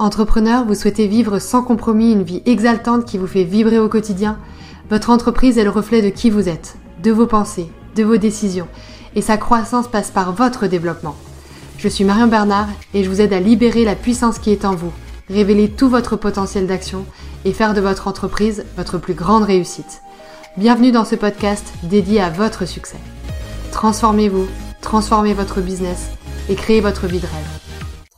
Entrepreneur, vous souhaitez vivre sans compromis une vie exaltante qui vous fait vibrer au quotidien? Votre entreprise est le reflet de qui vous êtes, de vos pensées, de vos décisions, et sa croissance passe par votre développement. Je suis Marion Bernard et je vous aide à libérer la puissance qui est en vous, révéler tout votre potentiel d'action et faire de votre entreprise votre plus grande réussite. Bienvenue dans ce podcast dédié à votre succès. Transformez-vous, transformez votre business et créez votre vie de rêve.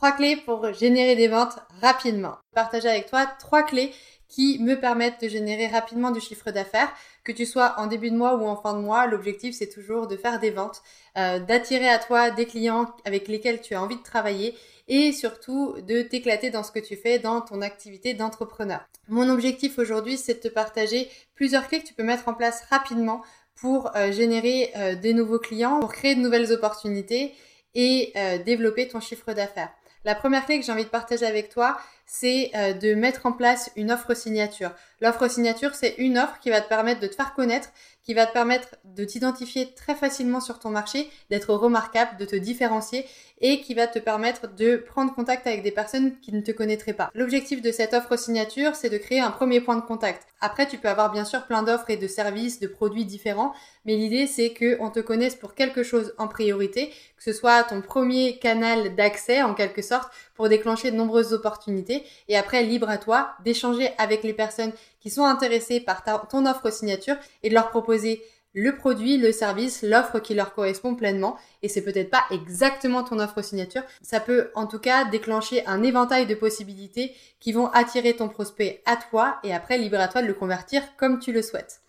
Trois clés pour générer des ventes rapidement. Partager avec toi trois clés qui me permettent de générer rapidement du chiffre d'affaires. Que tu sois en début de mois ou en fin de mois, l'objectif c'est toujours de faire des ventes, euh, d'attirer à toi des clients avec lesquels tu as envie de travailler et surtout de t'éclater dans ce que tu fais dans ton activité d'entrepreneur. Mon objectif aujourd'hui c'est de te partager plusieurs clés que tu peux mettre en place rapidement pour euh, générer euh, des nouveaux clients, pour créer de nouvelles opportunités et développer ton chiffre d'affaires. La première clé que j'ai envie de partager avec toi, c'est euh, de mettre en place une offre signature. L'offre signature, c'est une offre qui va te permettre de te faire connaître, qui va te permettre de t'identifier très facilement sur ton marché, d'être remarquable, de te différencier et qui va te permettre de prendre contact avec des personnes qui ne te connaîtraient pas. L'objectif de cette offre signature, c'est de créer un premier point de contact. Après, tu peux avoir bien sûr plein d'offres et de services, de produits différents, mais l'idée c'est qu'on te connaisse pour quelque chose en priorité, que ce soit ton premier canal d'accès en quelque sorte pour déclencher de nombreuses opportunités et après libre à toi d'échanger avec les personnes qui sont intéressées par ton offre signature et de leur proposer le produit, le service, l'offre qui leur correspond pleinement. Et c'est peut-être pas exactement ton offre signature. Ça peut en tout cas déclencher un éventail de possibilités qui vont attirer ton prospect à toi et après libre à toi de le convertir comme tu le souhaites.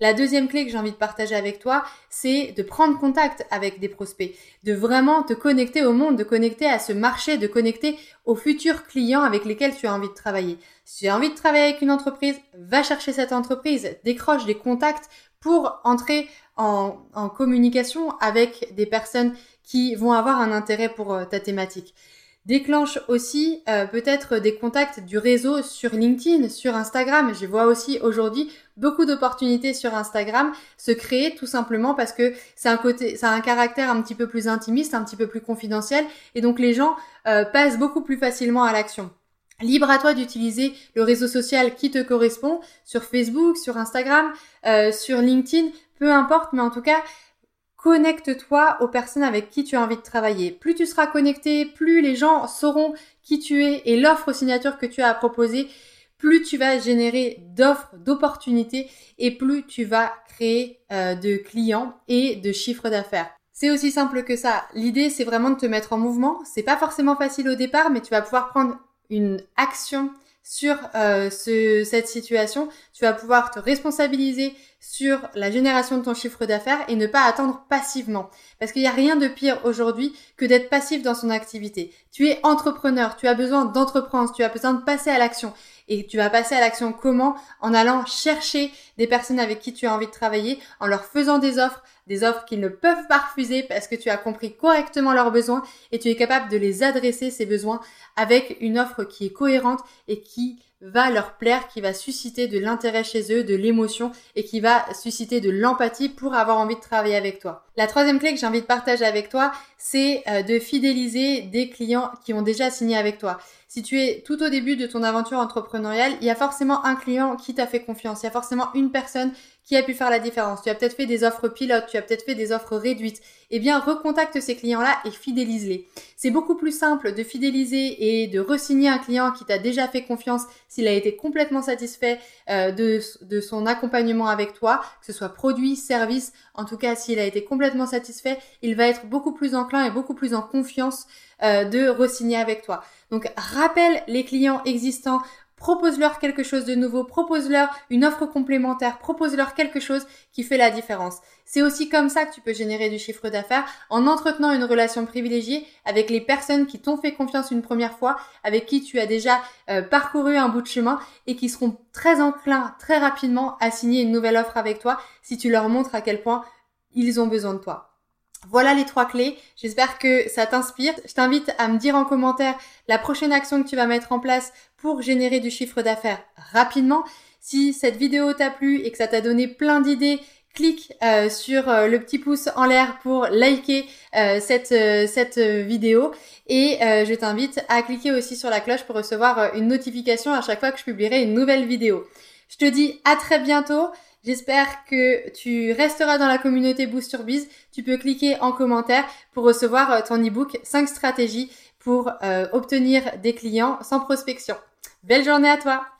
La deuxième clé que j'ai envie de partager avec toi, c'est de prendre contact avec des prospects, de vraiment te connecter au monde, de connecter à ce marché, de connecter aux futurs clients avec lesquels tu as envie de travailler. Si tu as envie de travailler avec une entreprise, va chercher cette entreprise, décroche des contacts pour entrer en, communication avec des personnes qui vont avoir un intérêt pour euh, ta thématique. Déclenche aussi euh, peut-être des contacts du réseau sur LinkedIn, sur Instagram. Je vois aussi aujourd'hui beaucoup d'opportunités sur Instagram se créer tout simplement parce que c'est un côté, ça a un caractère un petit peu plus intimiste, un petit peu plus confidentiel et donc les gens euh, passent beaucoup plus facilement à l'action. Libre à toi d'utiliser le réseau social qui te correspond sur Facebook, sur Instagram, euh, sur LinkedIn, peu importe, mais en tout cas, connecte-toi aux personnes avec qui tu as envie de travailler. Plus tu seras connecté, plus les gens sauront qui tu es et l'offre signature que tu as à proposer, plus tu vas générer d'offres, d'opportunités et plus tu vas créer euh, de clients et de chiffres d'affaires. C'est aussi simple que ça. L'idée, c'est vraiment de te mettre en mouvement. C'est pas forcément facile au départ, mais tu vas pouvoir prendre une action sur euh, ce, cette situation, tu vas pouvoir te responsabiliser sur la génération de ton chiffre d'affaires et ne pas attendre passivement. Parce qu'il n'y a rien de pire aujourd'hui que d'être passif dans son activité. Tu es entrepreneur, tu as besoin d'entreprendre, tu as besoin de passer à l'action. Et tu vas passer à l'action comment? En allant chercher des personnes avec qui tu as envie de travailler, en leur faisant des offres, des offres qu'ils ne peuvent pas refuser parce que tu as compris correctement leurs besoins et tu es capable de les adresser, ces besoins, avec une offre qui est cohérente et qui va leur plaire, qui va susciter de l'intérêt chez eux, de l'émotion et qui va susciter de l'empathie pour avoir envie de travailler avec toi. La troisième clé que j'ai envie de partager avec toi, c'est euh, de fidéliser des clients qui ont déjà signé avec toi. Si tu es tout au début de ton aventure entrepreneuriale, il y a forcément un client qui t'a fait confiance, il y a forcément une personne qui a pu faire la différence. Tu as peut-être fait des offres pilotes, peut-être fait des offres réduites. Eh bien, recontacte ces clients-là et fidélise-les. C'est beaucoup plus simple de fidéliser et de resigner un client qui t'a déjà fait confiance s'il a été complètement satisfait euh, de, son accompagnement avec toi, que ce soit produit, service, en tout cas s'il a été complètement satisfait, il va être beaucoup plus enclin et beaucoup plus en confiance euh, de resigner avec toi. Donc rappelle les clients existants propose-leur quelque chose de nouveau, propose-leur une offre complémentaire, propose-leur quelque chose qui fait la différence. C'est aussi comme ça que tu peux générer du chiffre d'affaires en entretenant une relation privilégiée avec les personnes qui t'ont fait confiance une première fois, avec qui tu as déjà euh, parcouru un bout de chemin et qui seront très enclins très rapidement à signer une nouvelle offre avec toi si tu leur montres à quel point ils ont besoin de toi. Voilà les trois clés. J'espère que ça t'inspire. Je t'invite à me dire en commentaire la prochaine action que tu vas mettre en place pour générer du chiffre d'affaires rapidement. Si cette vidéo t'a plu et que ça t'a donné plein d'idées clique euh, sur euh, le petit pouce en l'air pour liker euh, cette, cette vidéo et je t'invite à cliquer aussi sur la cloche pour recevoir une notification à chaque fois que je publierai une nouvelle vidéo. Je te dis à très bientôt. J'espère que tu resteras dans la communauté Boost Your Biz. Tu peux cliquer en commentaire pour recevoir ton ebook 5 stratégies pour obtenir des clients sans prospection. Belle journée à toi